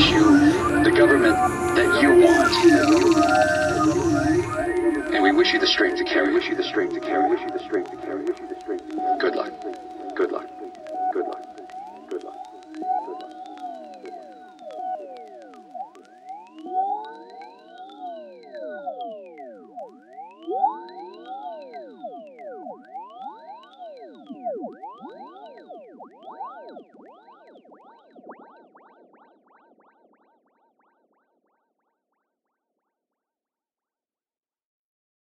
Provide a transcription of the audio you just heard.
wish you the government that you want. And we wish you the strength to carry. Wish you the strength to carry. Wish you the strength to carry. Wish you the strength.